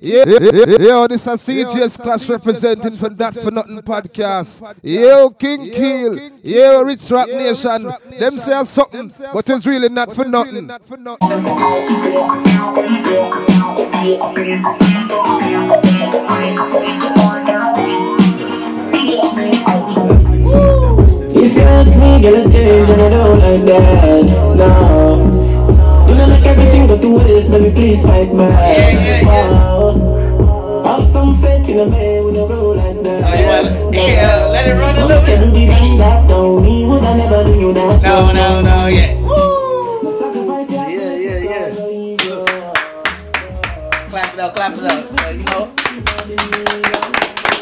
Yeah, yeah, yeah, yo, this is CJS Clash representing for Not For Nothing podcast. Yo, oh, King Keel. Yo, oh, Rich Rap Nation. Them say something, but it's really not for nothing. If you ask me, get a change and I don't like that. No. You know, like everything go to waste, baby, please fight back. Wow. Have some faith in a man with a roll like that. Oh, you wanna- yeah, let it run a little Can bit. do the thing that don't me would I never do you that. No, no, no, yeah. No sacrifice Yeah, yeah, yeah. happiness because of ego. Clap it up, clap it up. Uh, you know,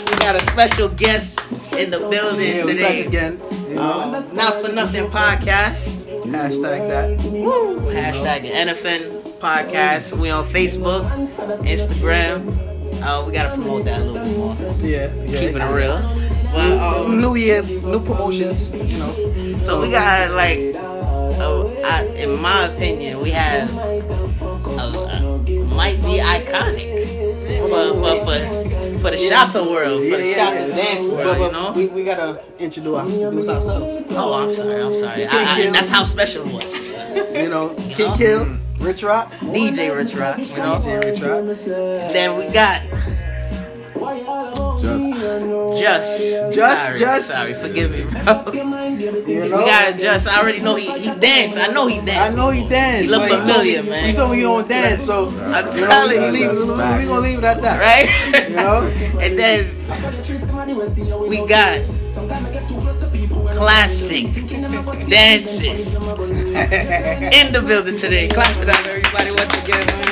we got a special guest in the building Yeah, today. again. You know, Um, Not for nothing podcast. Hashtag that. Hashtag the NFN podcast. We on Facebook, Instagram. Uh, we gotta promote that a little bit more. Yeah, yeah. Keeping it real. But um, New year, new promotions. You know, So we got like, uh, I, in my opinion, we have uh, uh, might be iconic for for for, for the Shotta world, for the Shotta dance But, world, but you know. we, we gotta introduce, introduce ourselves. Oh, I'm sorry, I'm sorry. I, I, that's how special it was. You know, King Kill, mm. Rich Rock, DJ Rich Rock, you know. DJ Rich Rock. Then we got Just, Just, sorry, Just. sorry, forgive me, bro. You We know, got Just. I already know he he danced. I know he danced. I know he danced. He look but told familiar, me- man. He told me you don't dance, so I'm you know, telling we, you, leave, we, we gonna leave it at that. right? You know, And then we got Classiq Dancist in the building today. Clap it up, everybody, once again, man.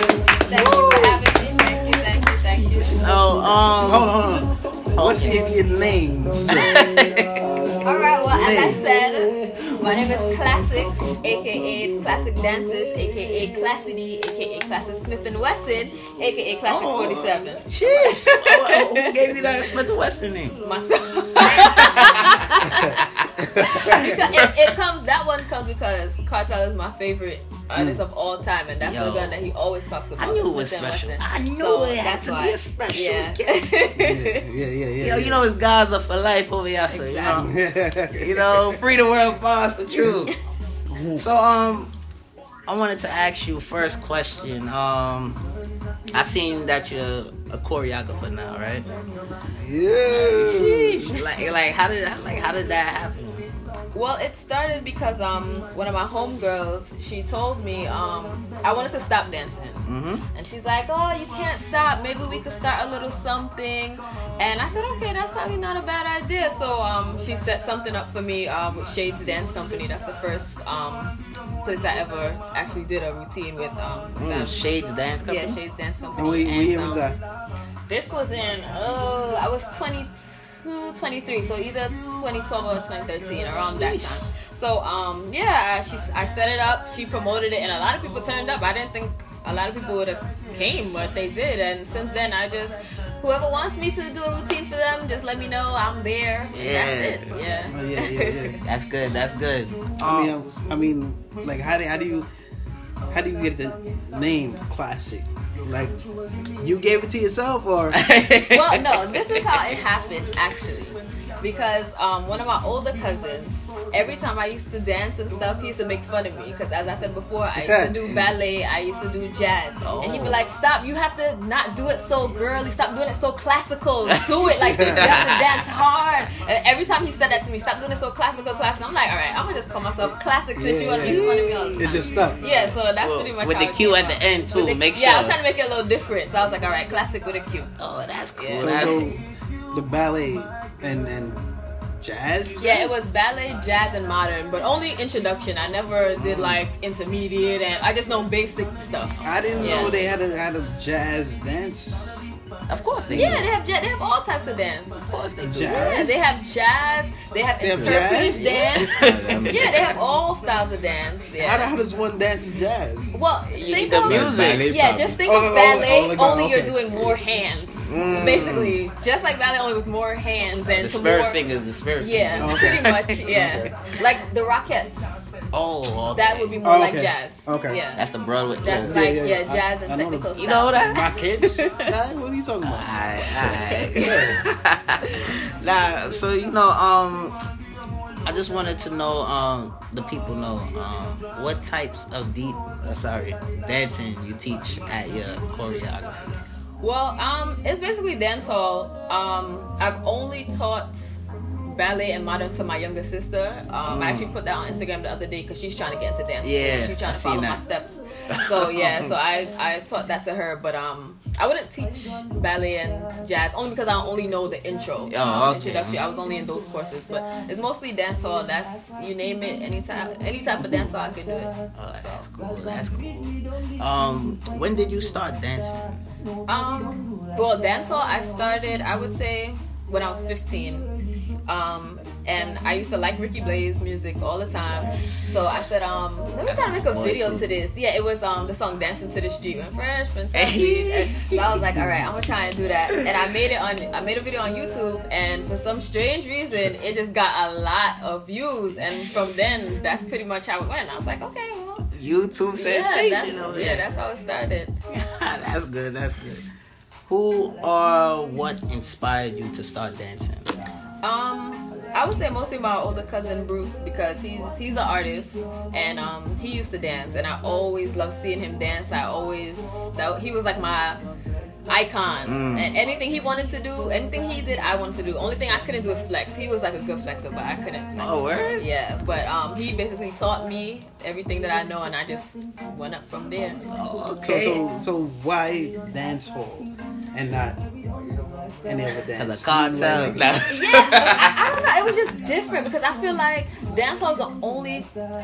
Thank you for having me. Thank you, thank you, thank you. So, um, hold on, hold on. What's your, your name? sir? All right, well, as I said, my name is Classic, aka Classiq Dancist, aka Classity, aka Classic Smith and Wesson, aka Classic Oh. 47. sheesh. Who- oh, oh, Who gave you that Smith and Wesson name? Myself. It, it comes. That one comes because Kartel is my favorite artist of all time, and that's Yo. the gun that he always talks about. I knew it Smith was special. Wesson. I knew So it had that's to why. be a special Yeah. guest. yeah, yeah, yeah, yeah. Yo, you know his Gaza for life over here, so you know. Exactly. you know, free the world boss for true. So um I wanted to ask you first question. Um I seen that you're a choreographer now, right? yeah. Like like how did like how did that happen? Well, it started because um one of my homegirls she told me um I wanted to stop dancing, Mhm. and she's like, "Oh, you can't stop. Maybe we could start a little something." And I said, "Okay, that's probably not a bad idea." So um she set something up for me um, with Shades Dance Company. That's the first um place I ever actually did a routine with um. Mm, Shades Dance Company. Yeah, Shades Dance Company. And we, we was um, that? this was in, oh, I was 22, 23, so either 2012 or 2013, around that time. So, um, yeah, she, I set it up, she promoted it, and a lot of people turned up. I didn't think a lot of people would have came, but they did. And since then, I just, whoever wants me to do a routine for them, just let me know. I'm there. Yeah. That's it. Yeah. Oh, yeah, yeah, yeah. That's good, that's good. I Um, mean, I mean, like, how do how do you how do you get the name classic? Like, you gave it to yourself, or well, no, this is how it happened actually. Because um, one of my older cousins, every time I used to dance and stuff, he used to make fun of me. Because as I said before, I used to do ballet, I used to do jazz, and he'd be like, "Stop! You have to not do it so girly. Stop doing it so classical. Do it like. You have to dance said that to me, "Stop doing it so classical, classical," I'm like, "All right, I'm gonna just call myself classic since you want to make fun of me all the time." it just stuck. yeah, so that's Well, pretty much with how the Q at the end, too, With the- make Yeah, I was trying to make it a little different, so I was like, "All right, classic with a Q. Oh, that's cool. Yeah. So, That's so cool. the ballet and and jazz. You Yeah, it was ballet, jazz, and modern, but only introduction. I never did mm. like intermediate, and I just know basic stuff. I didn't Yeah. know they had a had a jazz dance. Of course they Yeah, do. they have they have all types of dance. Of course they do. Jazz? Yeah, they have jazz. They have They interpretive dance. yeah, they have all styles of dance. How, Yeah. how does one dance jazz? Well, You- think the of music. Yeah, just think Oh, of oh, oh, ballet. oh, like only that, you're doing more hands, mm. basically, just like ballet, only with more hands uh, and The to spirit more. fingers, the spirit Yeah, Okay. pretty much. Yeah, like the Rockettes. Oh, okay. That would be more Oh, like jazz. Okay. Yeah. That's the Broadway. That's yeah. like Yeah, yeah, yeah, I- jazz and I know technical the- You know style. that? Rockets. Nah, what are you talking about? Alright, alright. nah, so you know, um, I just wanted to know, um, the people know, um, what types of deep, uh, sorry, dancing you teach at your choreography. Well, um, it's basically dance hall. Um, I've only taught ballet and modern to my younger sister. Um, I actually put that on Instagram the other day because she's trying to get into dance. Yeah, she's I trying to seen follow my steps. So yeah, so I I taught that to her, but um, I wouldn't teach ballet and jazz only because I only know the intro, Oh, um, okay. introduction. I was only in those courses, but it's mostly dance hall. That's you name it, any type any type of dance hall I could do it. Oh, that's cool. That's cool. Um, when did you start dancing? Um, well, dance hall I started, I would say, when I was 15. Um, and I used to like Ricky Blaze music all the time. So I said, um, let me try to make a video to this. Yeah, it was um the song Dancing to the Street when Fresh. And so I was like, all right, I'm gonna try and do that. And I made it on I made a video on YouTube and for some strange reason it just got a lot of views and from then that's pretty much how it went. I was like, okay, well YouTube yeah, sensation that's, over yeah, that's how it started. that's good. That's good. Who or what inspired you to start dancing? Um, I would say mostly my older cousin Bruce because he's he's an artist and um he used to dance and I always loved seeing him dance. I always that he was like my icon and anything he wanted to do, anything he did, I wanted to do. Only thing I couldn't do is flex. He was like a good flexer, but I couldn't. Flex. Oh, word? Yeah, but um, he basically taught me everything that I know, and I just went up from there. Oh, So, okay. so, so why dance hall and not any other dance? Cause a Kartel. Like- Nah. Yeah, I, I don't know. It was just different because I feel like dance hall is the only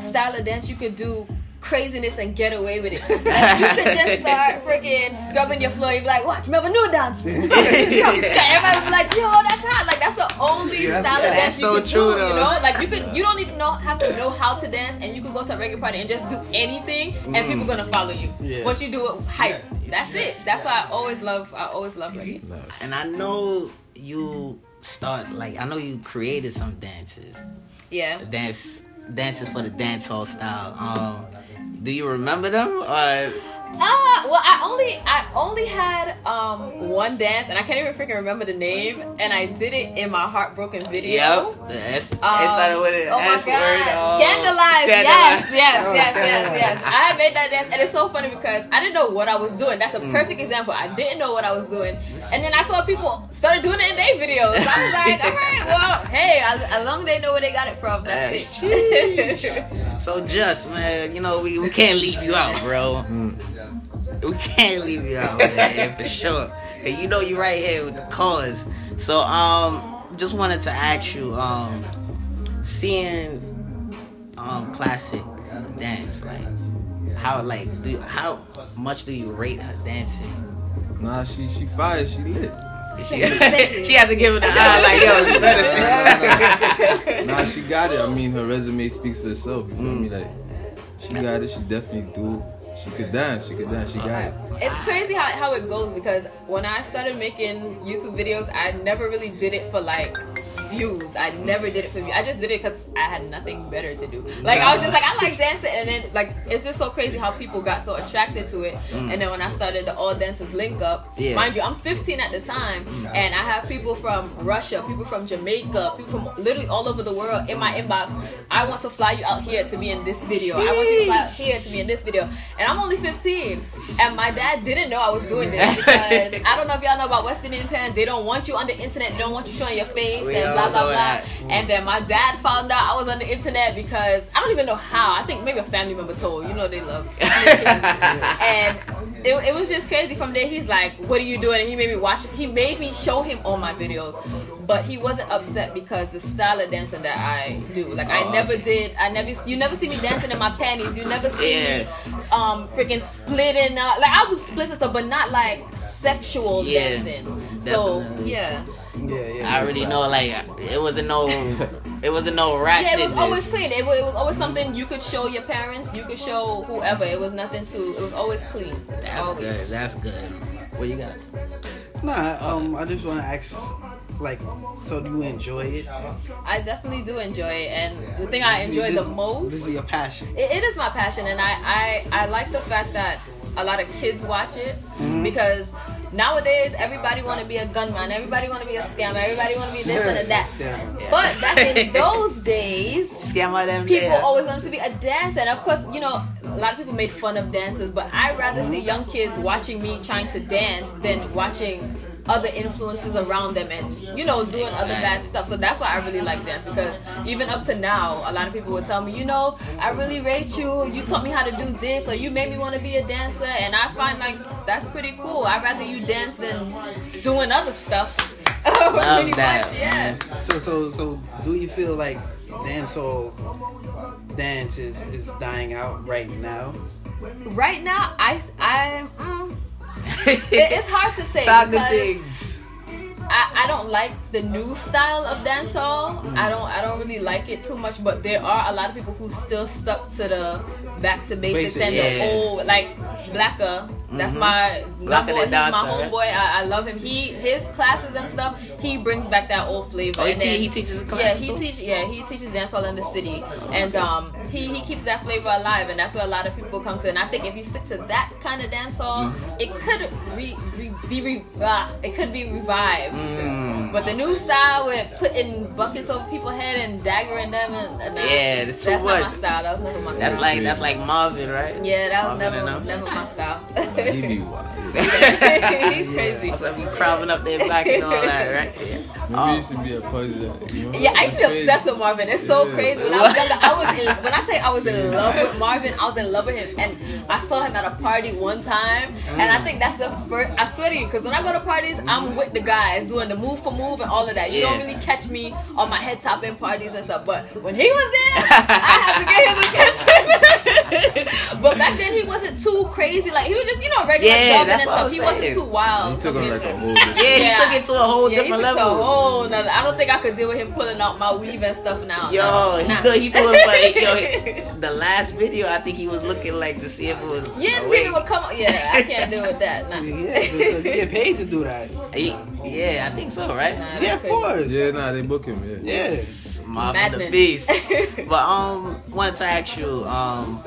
style of dance you could do craziness and get away with it. Like, you could just start freaking scrubbing your floor. You'd be like, watch, remember new dance. Everybody would be like, yo, that's hot. Like that's the only Yeah, style yeah, of dance you so could true, do. though. You know, like you could, you don't even know have to know how to dance, and you could go to a regular party and just do anything, and people gonna follow you. Yeah. Once you do it, hype. That's it. That's why I always love. I always love reggae. And I know you start like I know you created some dances, Yeah. dance dances for the dance hall style. Um, do you remember them? Ah, well, I only I only had um one dance, and I can't even freaking remember the name, and I did it in my heartbroken video. yep, the S, it Um, started with an oh my S word. god! um, Scandalized! Yes, Scandalized. yes, yes, yes, yes. I made that dance, and it's so funny because I didn't know what I was doing. That's a Mm. perfect example. I didn't know what I was doing, and then I saw people started doing it in their videos. I was like, all right, well, hey, as, as long as they know where they got it from, that's That's it. So just man, you know we, we can't leave you out, bro. We can't leave you out, man, for sure. And you know you're right here with the cause. So um, just wanted to ask you um, seeing um classic dance like how like do you, how much do you rate her dancing? Nah, she she fire, she lit. She, she has to give it an eye like yo, you better say. Nah, she got it. I mean, her resume speaks for itself. You feel me? Like, she got it. She definitely do. She could dance. She could dance. She got it. It's crazy how, how it goes because when I started making YouTube videos, I never really did it for like views. I never did it for views. I just did it because I had nothing better to do. Like I was just like I like dancing, and then like it's just so crazy how people got so attracted to it. Mm. And then when I started the All Dancers Link Up, Yeah. mind you, I'm 15 at the time, and I have people from Russia, people from Jamaica, people from literally all over the world in my inbox. I want to fly you out here to be in this video. I want you to fly out here to be in this video, and I'm only 15, and my dad didn't know I was doing this because I don't know if y'all know about West Indian parents. They don't want you on the internet. They don't want you showing your face and all blah blah blah. that. And then my dad found out I was on the internet because I don't even know how. I think maybe a family member told. You know they love and it, it was just crazy. From there, he's like, "What are you doing?" And he made me watch it. He made me show him all my videos, but he wasn't upset because the style of dancing that I do. Like I Oh, never did. I never. You never see me dancing in my panties. You never see me um freaking splitting. Uh, like I'll do splits and stuff, but not like sexual Yeah, dancing. So yeah. Yeah, yeah. I already know like it wasn't no it wasn't no ratchet. Yeah, it was always clean. It was, it was always something you could show your parents, you could show whoever. It was nothing to. It was always clean. That's always. good. That's good. What you got? Nah, um, I just want to ask Like, so do you enjoy it? I definitely do enjoy it, and the thing I enjoy This- the most. This is your passion. it, it is my passion and I, I i like the fact that a lot of kids watch it Mm-hmm. because nowadays everybody want to be a gunman everybody want to be a scammer everybody want to be this and that Scammer. but back in those days Scam all them people there. always wanted to be a dancer and of course you know a lot of people made fun of dancers but i rather see young kids watching me trying to dance than watching other influences around them and you know doing other bad stuff. So that's why i really like dance because even up to now a lot of people would tell me you know i really rate you. You taught me how to do this or you made me want to be a dancer. And i find like that's pretty cool. I'd rather you dance than doing other stuff. Pretty that. much yeah. So, so, so, do you feel like dancehall dance is, is dying out right now? right now i i mm, it, it's hard to say Talk the things. I, I don't like the new style of dancehall. I don't I don't really like it too much. But there are a lot of people who still stuck to the back to basics Basic, and yeah. the old like Blacka. That's my Blacker number. He's my right? homeboy. I, I love him. He his classes and stuff. He brings back that old flavor. Oh, he, and then- he teaches a yeah, he teach. Yeah, he teaches dancehall in the city, and um, he he keeps that flavor alive, and that's where a lot of people come to. And I think if you stick to that kind of dancehall, Mm-hmm. it could re, re, be re, ah, it could be revived. Mm. But the new style with putting buckets over people's head and daggering them, and, and Yeah, it's too that's not my style. That was never my style. That's like that's like Marvin, right? yeah, that was Marvin never and never my style. He be wild. He's crazy. Also, be crawling up their back and all that, right? Maybe you oh. should be a part that. You know? Yeah, I used to be obsessed with Marvin. It's so Yeah. crazy. When I was younger, I was in, when I tell you I was in love with Marvin, I was in love with him, and I saw him at a party one time, and I ah. think that's the first. I swear to you, because when I go to parties, I'm with the guys doing the move for move and all of that. You don't really catch me on my head top in parties and stuff. But when he was there, I had to get his attention. but back then, he wasn't too crazy. Like he was just you know regular Yeah, and stuff. was He wasn't too wild. He took on like a whole. Yeah, he Yeah. took it to a whole Yeah, different to level. Whole nother. I don't think I could deal with him pulling out my weave and stuff now. Yo, No, he nah. do he do it for yo. The last video, I think he was looking like to see if it was. Yeah, to a see if it would come. Yeah, I can't deal with that. Nah. Yeah, because they get paid to do that. He- yeah, I think so, right? Nah, Yeah, of crazy. course. Yeah, nah, they book him. Yeah. Yeah. Marvin the Beast. but um, wanted to ask you, um,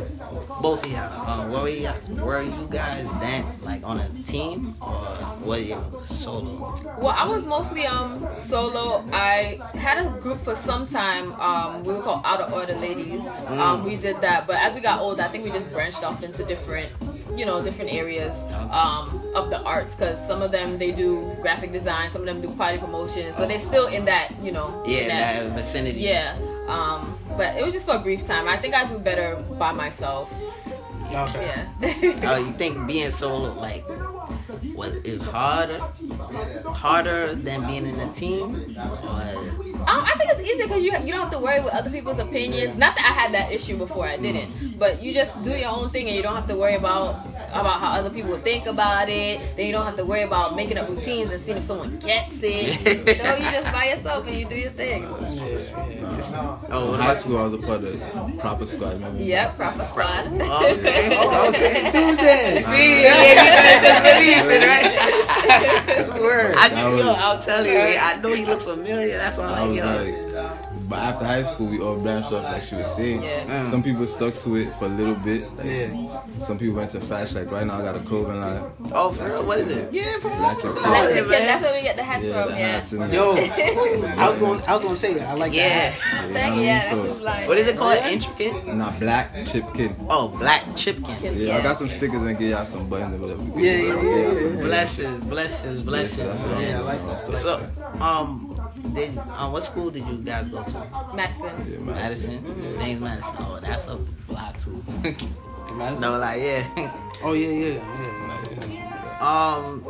both of y'all, um, were you were you guys then like on a team or were you solo? Well, I was mostly um solo. I had a group for some time. Um, we were called Out of Order Ladies. Mm. Um, we did that, but as we got older, I think we just branched off into different, you know, different areas um of the arts. Cause some of them they do graphic design, some of them do party promotion, so they're still in that, you know, in Yeah, that- that vicinity. yeah. Um, but it was just for a brief time. I think I do better by myself. Okay. Yeah. Oh, you think being solo like was is harder, harder than being in a team? Or, Um, I think it's easier because you you don't have to worry with other people's opinions. Not that I had that issue before, I didn't. But you just do your own thing and you don't have to worry about about how other people think about it. Then you don't have to worry about making up routines and seeing if someone gets it. you know, you just by yourself and you do your thing. oh, In high school, I was a part of proper squad. Remember? Yep, proper squad. Oh, okay. Oh, okay, do this. See, yeah, you guys just released it, right? Word. I That just, yo, was- I'll tell you, I know you look familiar. That's why I I'm was like, yo. like, but after high school, we all branched off, like she was saying. Yeah. Some people stuck to it for a little bit. Like, Yeah. Some people went to fashion. Like right now, I got a clothing line. Oh, for real? What is it? Yeah, bro. Electric Electric. Kid, that's where we get the hats Yeah, from. the Yeah. hats and Yo, the- I was going. I was going to say that. I like Yeah. that. Thank you. Yeah, mean, that's so- his. What is it called? Intricate? Nah, black chip kid. Oh, black chipkin. Yeah, I got some stickers and get y'all some buttons or whatever. Yeah, yeah, Get yeah, y'all yeah, yeah. Blessings, blessings, blessings. that's what I'm man. I like that. stuff So, like that. um, did um, what school did you guys go to? Madison. Yeah, Madison, Madison. James Madison. Oh, that's a block too. Madison? no, like yeah. Oh yeah, yeah, yeah. Um,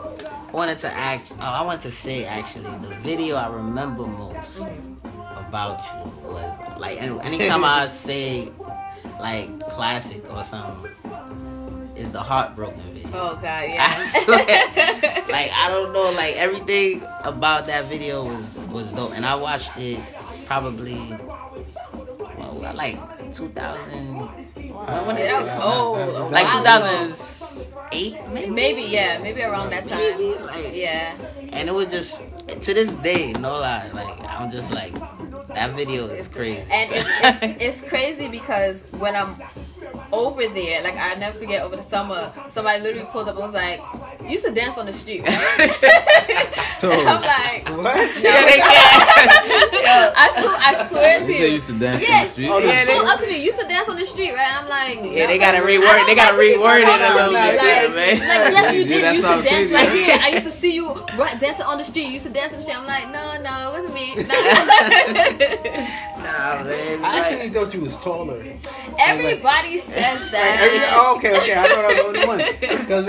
wanted to act. Oh, I wanted to say actually, the video I remember most about you was like, anytime I say like classic or something, is the heartbroken video. Oh God, I yeah. swear, like I don't know, like everything about that video was was dope, and I watched it probably well, like 2000. When Yeah, that was old. Oh, like 2008, maybe. Maybe, yeah, maybe around that time. Maybe, like- yeah. And it was just to this day, no lie. Like I'm just like that video is crazy. And it's, it's, it's crazy because when I'm over there, like I never forget over the summer, somebody literally pulled up and was like, "You used to dance on the street." Right? and I'm like, What? yeah, they can. I, sw- I swear to You say you you. used to dance Yeah. in the street. Oh, Yeah, they- pulled up to me. You used to dance on the street, right? I'm like, Yeah, they gotta I reword. They gotta like when people reword it a up little bit, like, yeah, man. Like, yes, you did. that You used to dance crazy. right here. I used to see you right, dancing on the street. You used to dance on the street. I'm like, no, no, it wasn't me. No. Nah, man. I actually Like, thought you was taller. Everybody says Like, that. every, oh, okay, okay. I thought I was the only one. Because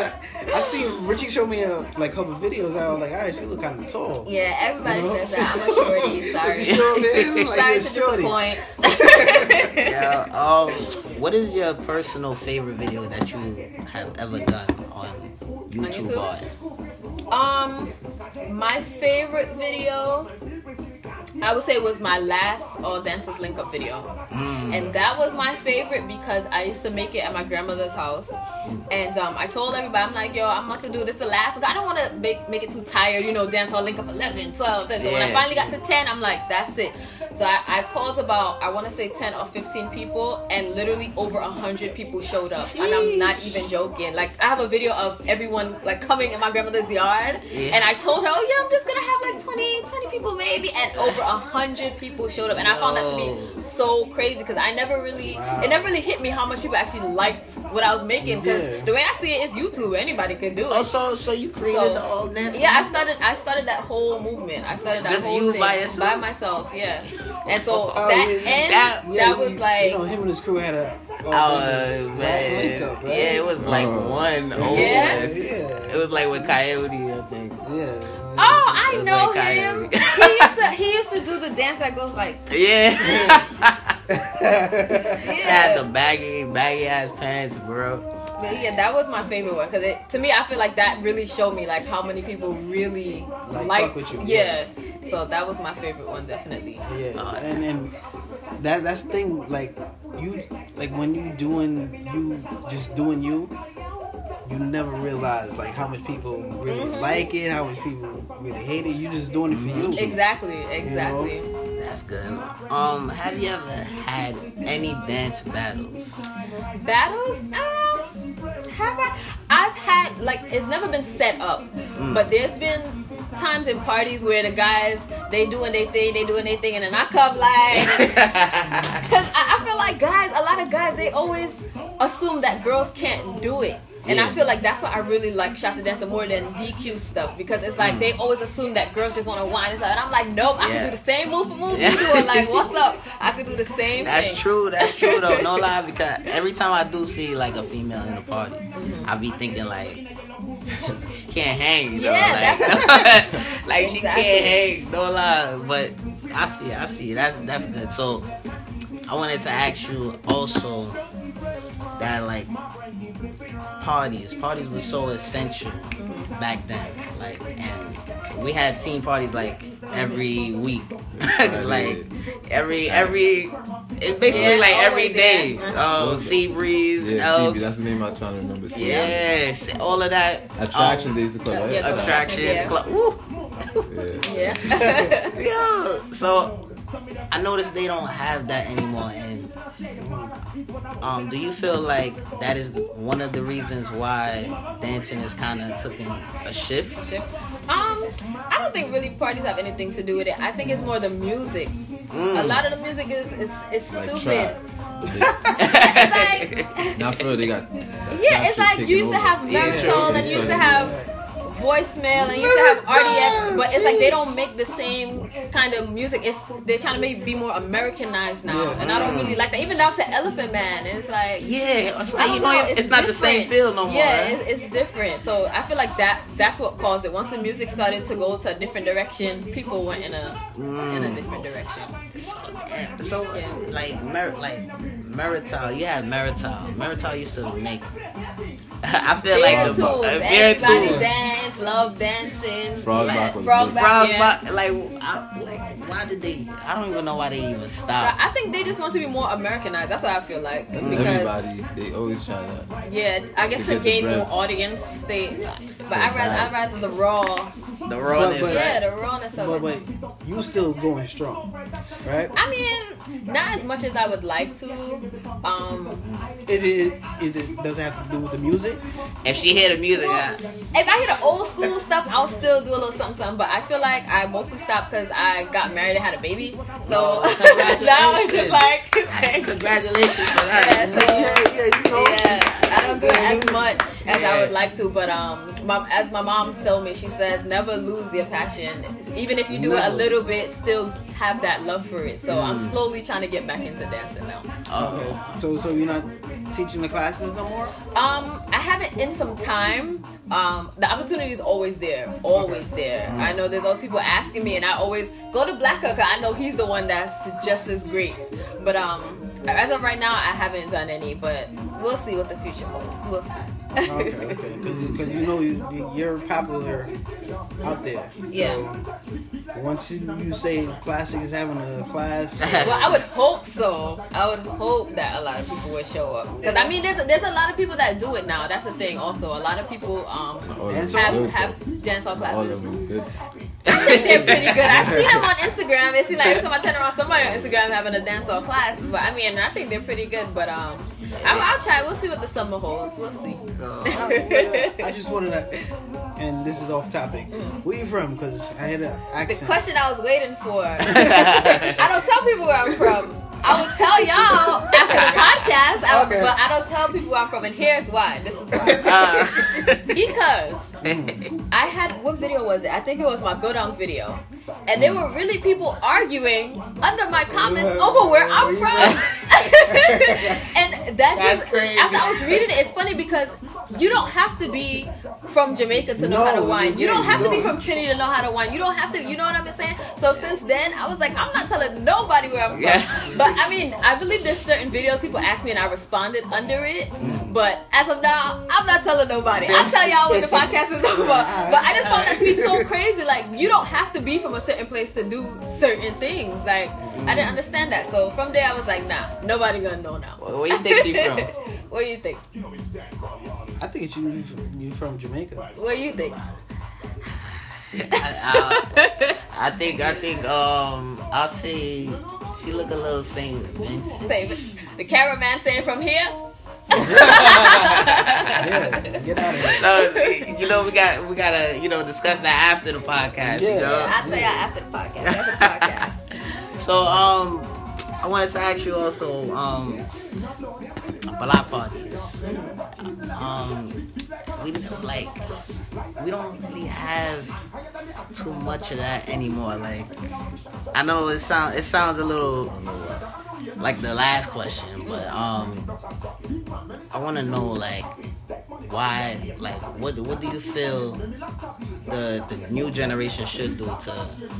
I, I see Richie show me a like couple videos. I was like, all right, she look kind of tall. Yeah, everybody says that. I'm a shorty. Sorry. You know what I'm saying? Like, Sorry to shorty. disappoint. yeah, um, what is your personal favorite video that you have ever done on YouTube? YouTube? Um, my favorite video, I would say, it was my last All Dancers Link Up video, and that was my favorite because I used to make it at my grandmother's house, and um, I told everybody, I'm like, yo, I'm about to do this the last. One. I don't want to make make it too tired, you know, dance all Link Up 11, 12. So when I finally got to 10, I'm like, that's it. So I, I called about, I want to say 10 or 15 people, and literally over 100 people showed up. And I'm not even joking. Like, I have a video of everyone, like, coming in my grandmother's yard. Yeah. And I told her, oh, yeah, I'm just going to have like 20, 20 people maybe. And over 100 people showed up. And I found that to be so crazy because I never really, it never really hit me how much people actually liked what I was making. Because Yeah. the way I see it is YouTube. Anybody could do it. Oh, so so you created So- the old dance? Yeah, I started. I started that whole movement. I started that Just whole you thing by yourself? by myself. Yeah, and so Oh, that yeah, end, that- that, was you- like, you know, him and his crew had a. Oh uh, man, makeup, right? yeah, it was like Oh. one old. Yeah? one. Yeah, It was like with Coyote, I think. yeah. oh, I know like him. He used to he used to do the dance that goes like, Yeah. yeah. Had the baggy, baggy ass pants, bro. But yeah, that was my favorite one because to me, I feel like that really showed me like how many people really Like, liked. fuck with you, yeah. so that was my favorite one, definitely. Yeah, Uh, and and that that's the thing. Like you, like when you doing you just doing you, you never realize like how much people really Mm-hmm. like it, how much people really hate it. You just doing it for you. Exactly, exactly. That's good. Um, have you ever had any dance battles? battles um like it's never been set up. But there's been times in parties where the guys they doing their thing they doing their thing and then i come like because I, I feel like guys a lot of guys they always assume that girls can't do it and I feel like that's why I really like Shot the Dancer more than DQ stuff because it's like mm. they always assume that girls just want to whine and stuff. And I'm like, nope, I Yeah. can do the same move for move Yeah. you doing. Like, what's up? I can do the same That's thing. true. That's true though. No lie, because every time I do see like a female in a party, mm-hmm. I be thinking like she can't hang. You know? Yeah, like, like she can't hang. No lie, but I see. I see. That's that's good. So I wanted to ask you also that like parties. Parties was so essential Mm-hmm. back then. Like and we had team parties like every week. like every every it's basically Yeah, like every day. always, day. yeah. Um sea breeze, Yeah, CB, Elks. that's the name I'm trying to remember. CB. Yes, all of that. Attraction um, they used to call. Yeah, right? attractions, Yeah. club. Woo. Yeah. Yeah. Yeah. So I noticed they don't have that anymore. And um, do you feel like that is one of the reasons why dancing is kind of taking a shift? Um, I don't think really parties have anything to do with it. I think it's more the music. Mm. A lot of the music is is, is Like stupid. trap. it's like Now for they got. yeah, it's like you used to have Yeah, and you used to have voicemail and you used to have RDX, but it's like they don't make the same kind of music. It's they're trying to make be more Americanized now, Yeah. and I don't really like that. Even down to Elephant Man, it's like Yeah, it's like you know, know, it's, not the same feel no more. Yeah, right? it's, it's different. So I feel like that that's what caused it. Once the music started to go to a different direction, people went in a in a mm. different direction. So, yeah, so Yeah. like Mer- like Merital, you have Merital. Merital used to make I feel Beer like the tools. uh, beer Everybody tools. dance, love dancing. Frog like, back was frog back. Frog yeah. Buck, like, I, like, why did they? I don't even know why they even So. I think they just want to be more Americanized. That's what I feel like. Because Everybody, they always try to. yeah, I guess To to get the gain more audience, they. But I rather I rather the raw. The rawness, But- but- Yeah, right? the rawness of But it. but you still going strong, right? I mean, not as much as I would like to. Um, It is. Is it? Does it have to do with the music? If she hear the music, well, I, if I hear the old school stuff, I'll still do a little something, something. But I feel like I mostly stopped because I got married and had a baby. So Oh, now it's just congratulations. like, congratulations for yeah, so, yeah, you know. Yeah, I don't do it as much as I would like to, but um, my, as my mom told me, she says never lose your passion. Even if you do it a little bit, still have that love for it. So I'm Mm. slowly trying to get back into dancing now. Okay. So so you're not teaching the classes no more? Um, I haven't in some time. Um, the opportunity is always there, always there. I know there's always people asking me, and I always go to Blacka because I know he's the one that's just as great. But um, as of right now, I haven't done any. But we'll see what the future holds. We'll see. Okay, okay. Because you know you, you're popular out there. Yeah. So once you, you say Classic is having a class, well, I would hope so. I would hope that a lot of people would show up. Because I mean, there's there's a lot of people that do it now. That's the thing. Also, a lot of people um All of Dance them have have dance hall All classes. Of them is good. I think they're pretty good. I see them on Instagram. It seems like every time I turn around, somebody on Instagram having a dance hall class. But I mean, I think they're pretty good. But um, I'll, I'll try. We'll see what the summer holds. We'll see. I just wanted to, and this is off topic. Where you from? Because I had an accent. the question I was waiting for. I don't tell people where I'm from. I will tell y'all after the podcast, I, Okay. but I don't tell people where I'm from, and here's why. This is why. Uh, Because I had what video was it? I think it was my go down video, and there were really people arguing under my comments over where I'm from. and that's, That's just crazy. As I was reading it, it's funny because you don't have to be from Jamaica to know how to No, wine. You don't you have to be from Trinity to know how to wine. You don't have to. You know what I'm saying? So since then, I was like, I'm not telling nobody where I'm from. Yeah. But I mean, I believe there's certain videos people ask me and I responded under it. But as of now, I'm not telling nobody. I'll tell y'all when the podcast is over. But I just found that to be so crazy. Like, you don't have to be from a certain place to do certain things. Like, I didn't understand that. So from there, I was like, nah, nobody gonna know now. where you think she from? what do you think? I think it's you. You from Jamaica? What do you think? I, I think I think um I'll say she look a little Saint Vincent. Say, the cameraman saying from here? Yeah. Get out of here. So you know we got we gotta you know discuss that after the podcast. You know? Yeah, I'll tell y'all after the podcast. After the podcast. So um I wanted to ask you also um block parties. Um we like we don't really have too much of that anymore. Like I know it sounds it sounds a little like the last question, but um I wanna know like why like what what do you feel the the new generation should do to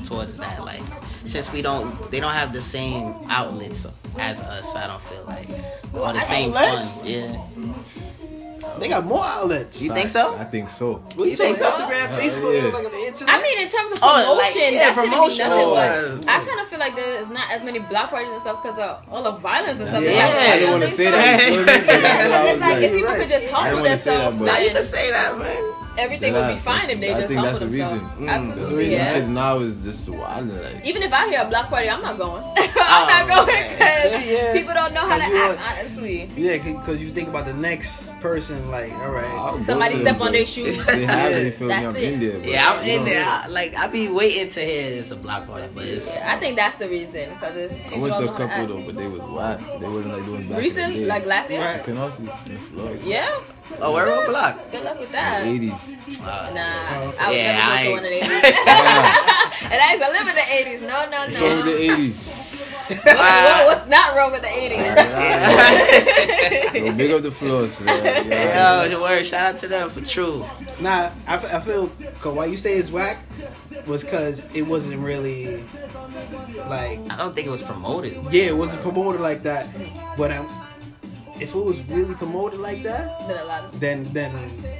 towards that like since we don't they don't have the same outlets as us i don't feel like or the same outlets? fun yeah They got more outlets. you think so I think so. What You think so? Instagram, Hell Facebook, yeah. like on the internet. I mean, in terms of Oh, promotion, like, yeah, that promotion be nothing. wise. But oh, I kind of feel like there's not as many block parties and stuff because of all the violence and stuff. Yeah, that's I happening. didn't wanna So- that, you feel me? But that's what I It's was like if people right. could just I humble didn't wanna say themselves, that, but- How you can say that man everything would be fine if they I just think humble that's the themselves. reason. Mm, That's the reason yeah. because now it's just wild. Like, Even if I hear a block party, I'm not going. I'm Oh, not going because Yeah. people don't know how to act. are- Honestly, Yeah, because you think about the next person, like, all right. I'll somebody step them, on their but shoes. They have it. You feel me? I'm it. in there. but yeah i'm in there I, like i be waiting to hear it's a block party but it's I think that's the reason because it's. I went to a don't know how couple though, but they was wild. They wasn't like doing back Recent, in the day. like last year. Right. Can also Florida. Yeah. Oh we're on block Good luck with that. 80s. Uh, Nah, I would Yeah, never I go to ain't- one of the 80s. and I used to live in the 80s. No, no, What's wrong with no. the 80s? What's, what, what's not wrong with the 80s? Yo, big up the floors. man. Yeah. Yo, the word, shout out to them for true. Nah, I feel, cause why you say it's whack was because it wasn't really, like, I don't think it was promoted. yeah, it wasn't promoted like that. But um, if it was really promoted like that, Then a lot of then then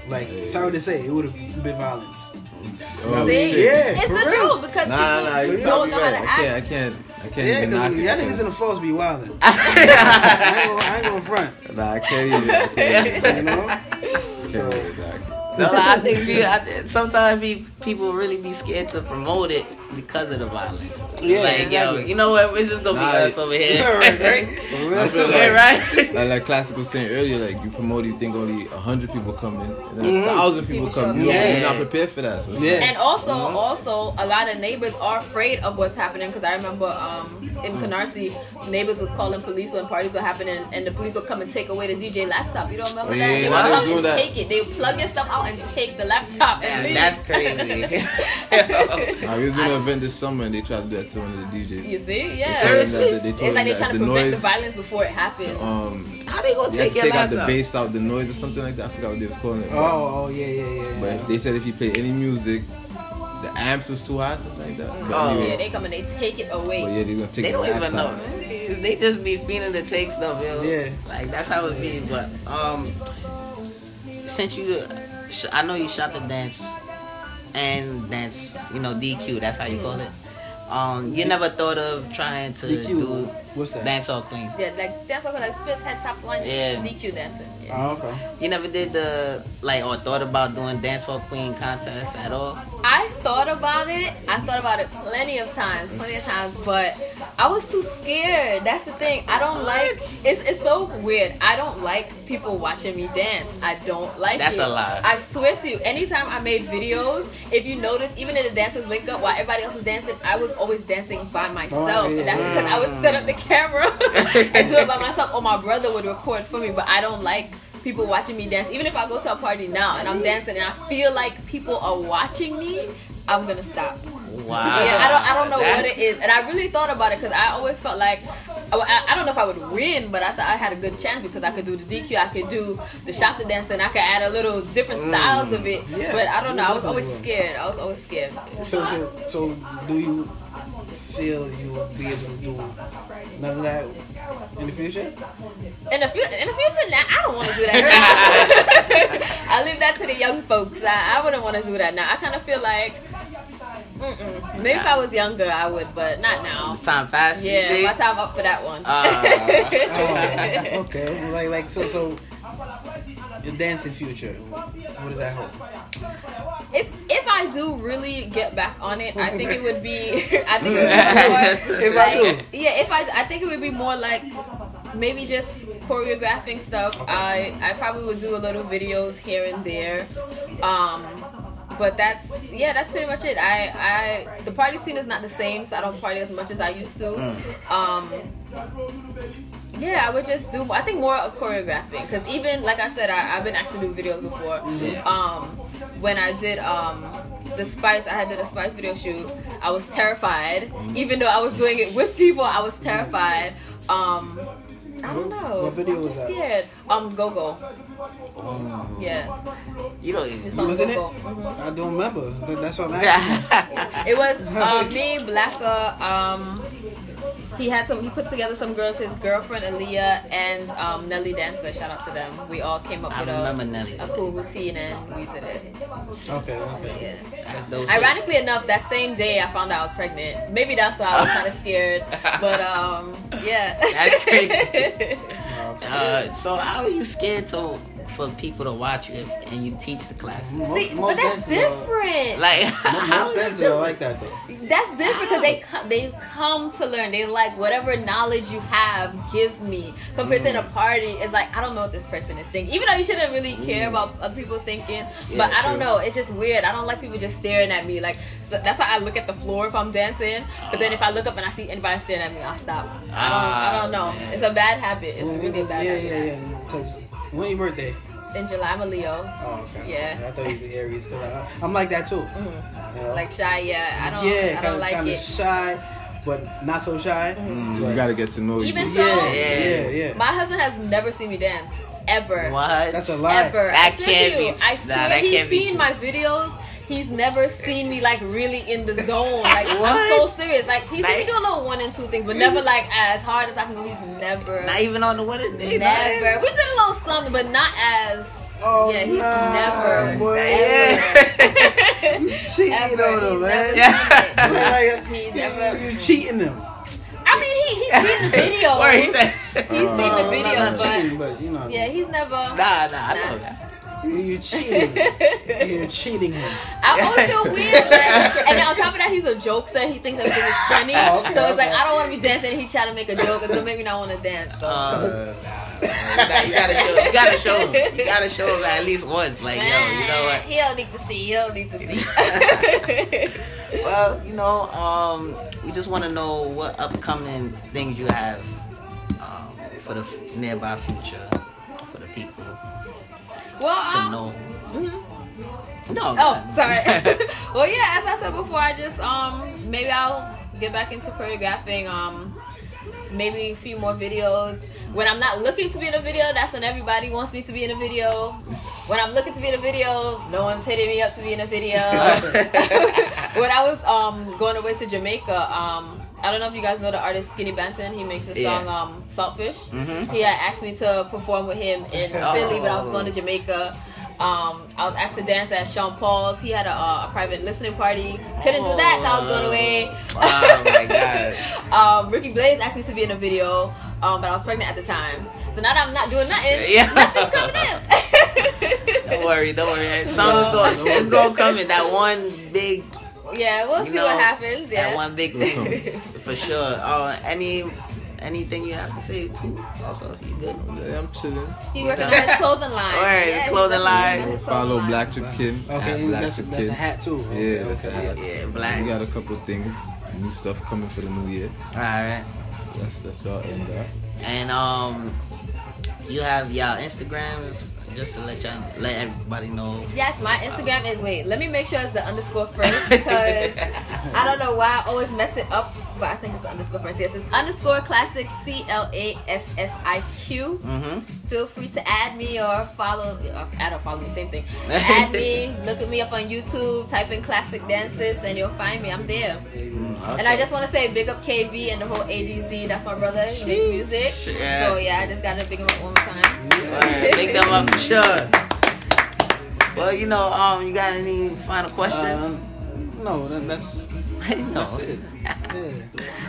like sorry to say, it would have been violence. Oh, See? shit. Yeah, It's for the real. truth because Nah, nah, nah. people You don't probably know how right. to I can't. I can't. I can't Yeah, even because knock y'all niggas in the because- falls be wildin'. I ain't gonna, I ain't gonna front. Nah, I can't even. I can't even. You know? I can't even knock it. No, I think people, I, think sometimes be, people really be scared to promote it because of the violence. Yeah, like yo, you know what? It's just gonna Nah, be us over here. right, right. I Yeah, like, right. like, like Classic was saying earlier, like you promote, you think only a hundred people come in, and then a mm-hmm. thousand people, People come. You Yeah. You're not prepared for that. So Yeah. And also, uh-huh. also, a lot of neighbors are afraid of what's happening because I remember um, in mm. Canarsie, neighbors was calling police when parties were happening, and the police would come and take away the DJ laptop. You don't remember Oh, that? yeah, they yeah, would come and that. take it. They would plug their stuff out and take the laptop and Yeah, that's crazy. Nah, we was doing an event this summer, and they tried to do that to one of the DJs. You see? Yeah. They told him they told It's like they're trying to the prevent noise, the violence before it happens. Um, How they gonna you have take to your take out the bass out, the noise or something like that. I forgot what they was calling it. Oh, oh yeah, yeah, yeah. But if they said if you play any music, the amps was too high, something like that. But Oh, anyway, yeah, they come and they take it away. but yeah, they're gonna take They the don't even laptop. know. They just be feeling to take stuff, yo. Yeah. Like that's how it be. But um, since you, sh- I know you shot the dance and that's you know DQ. That's how you call it. Um, you never thought of trying to DQ, do what's that? dancehall queen. Yeah, like that's queen, like spits head tops line. Yeah. DQ dancing. Yeah. Oh, okay. You never did the like or thought about doing dancehall queen contest at all. I thought about it. I thought about it plenty of times, plenty of times, but I was too scared. That's the thing. I don't like. It's it's so weird. I don't like people watching me dance. I don't like. That's it. a lie. I swear to you. Anytime I made videos, if you notice, even in the dancers link up while everybody else is dancing, I was always dancing by oh, myself, Oh, yeah. and that's because I would set up the camera and do it by myself, or my brother would record for me. But I don't like people watching me dance. Even if I go to a party now and I'm dancing and I feel like people are watching me, I'm gonna stop. Wow. Yeah, I don't, I don't know what it is, and I really thought about it because I always felt like Oh, I, I don't know if I would win, but I thought I had a good chance because I could do the DQ, I could do the Shotta dance, and I could add a little different mm, styles of it. Yeah, but I don't know. I was always scared. I was always scared. So, so, do you feel you will be able to do none of that in the future? In the future, in the future, now I don't want to do that. Now. I leave that to the young folks. I, I wouldn't want to do that now. I kind of feel like. Mm-mm. Maybe if I was younger, I would, but not now. Time fast. Yeah, my time up for that one. Oh, okay. Like, like, so, so your dancing future. What does that hold? If if I do really get back on it, I think it would be. I think it would be more. If I like, yeah, if I I think it would be more like maybe just choreographing stuff. I I probably would do a little videos here and there. Um, but that's yeah, that's pretty much it. I I the party scene is not the same, so I don't party as much as I used to. Um, yeah, I would just do. I think more of choreographing because even like I said, I, I've been asked to do videos before. Um, when I did um the Spice, I had did a Spice video shoot. I was terrified, even though I was doing it with people. I was terrified. Um, I don't know. What video I'm was that? Scared. Um, Go Go. Yeah, You don't even. it's You on was in it? Go Go. I don't remember. That's what I'm asking. It was uh, me, Blacka. Um, he had some. He put together some girls. His girlfriend Aaliyah and um, Nelly Dancer. Shout out to them. We all came up I with a, a cool routine and we did it. Okay, okay. Yeah. That's. Ironically enough, that same day I found out I was pregnant. Maybe that's why I was kind of scared. But um, yeah. That's crazy. Uh, so how are you scared to for people to watch you if, and you teach the class? See, most but that's dances are- different. Like Most, how most is dances it like that though. That's different because they come, they come to learn. They like whatever knowledge you have, give me. Compared to in a Mm. party, it's like I don't know what this person is thinking. Even though you shouldn't really care about other people thinking, but I don't true. know. It's just weird. I don't like people just staring at me. Like so that's why I look at the floor if I'm dancing. But then if I look up and I see anybody staring at me, I'll stop. I don't. I don't know. It's a bad habit. It's really a bad yeah, habit. yeah, yeah. Because when your birthday? In July, I'm a Leo. Oh, okay. Yeah. I thought you was Aries. Cause I, I'm like that too. Mm-hmm. You know? Like shy, yeah. I don't. yeah, I don't like kind of it. shy, but not so shy. Mm-hmm. Mm, you gotta get to know you. Even yeah, so, yeah, yeah. my husband has never seen me dance ever. What? That's a lie. ever. That I swear can't you, be- I nah, swear that he's can't be seen my videos. He's never seen me like really in the zone. Like I'm so serious. Like he's seen me Like- do a little one and two things, but never like as hard as I can go. He's never, Not even on the wedding day. never. We did a little something, but not as. Oh, yeah, he's nah, never, boy. Yeah. You cheating on He's him, never man. seen it. Like, He you- never- You cheating them. I mean, he he's seen the videos. Or he He's seen the videos, but cheating, but you know, yeah, he's never. nah, nah, I know that. You, you cheating. You're cheating him. I always feel weird, like, and then on top of that, he's a jokester. He thinks everything is funny, Oh, okay, so it's like. I don't want to be dancing. and He try to make a joke, it's gonna make me not want to dance. So. Uh, nah, you gotta show. You gotta show him. You gotta show him at least once. Like, yo, you know what? He don't need to see. He don't need to see. Well, you know, um, we just want to know what upcoming things you have um, for the f- nearby future for the people well, to um, know. No. Oh, sorry. well, yeah, as I said before, I just um maybe I'll get back into choreographing. Um, maybe a few more videos. When I'm not looking to be in a video, that's when everybody wants me to be in a video. When I'm looking to be in a video, no one's hitting me up to be in a video. when I was um going away to Jamaica, um. I don't know if you guys know the artist Skinny Banton. He makes Yeah. song um, "Saltfish." Mhm. He had asked me to perform with him in Philly, but I was going to Jamaica. Um, I was asked to dance at Sean Paul's. He had a, uh, a private listening party. Couldn't do that I was going away. Oh my god. um, Ricky Blaze asked me to be in a video, um, but I was pregnant at the time. So now that I'm not doing nothing, Yeah. nothing's coming in. Don't worry, don't worry. Something's going, it's gonna come in. That one big, yeah, we'll you see know, what happens. that Yeah. one big thing for sure. Uh, any, anything you have to say too? Also, you good? Yeah, I'm chilling. He working on his clothing line. Alright, yeah, clothing line. working on his Follow line. Black Trip Kid. Okay, Black that's, Trip that's Kid. a hat too. Yeah, Okay, that's the okay. hat. Yeah, black. We got a couple things, new stuff coming for the new year. All right. That's that's all in there. And um, you have y'all Instagrams just to let y'all let everybody know. Yes, my Instagram is wait. Let me make sure it's the underscore first because I don't know why I always mess it up, but I think it's the underscore first. Yes, it's underscore classic C L A S S I Q. Mm-hmm. Feel free to add me or follow. Uh, add or follow me, same thing. Add me. Look at me up on YouTube. Type in Classiq Dancist, and you'll find me. I'm there. And I just want to say big up KB and the whole ADZ. That's my brother. He makes music. So yeah, I just gotta big him up one more time. Alright, Make them up for sure. Well, you know, um, you got any final questions? Um, no, that, that's no. Yeah.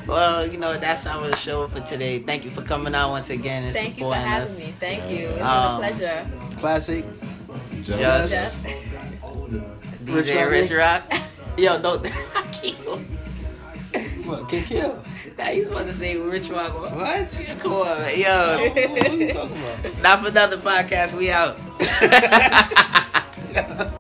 Well, you know, that's our show for today. Thank you for coming out once again and Thank you for supporting having us. me. Thank you. It's Um, been a pleasure. Classiq. Just, Just Just- DJ Rich Rock. Yo, don't. What? Can kill. Now he's supposed to say Rich Rock. What? Come on, man. Yo. what are you talking about? Not For Nothing podcast. We out.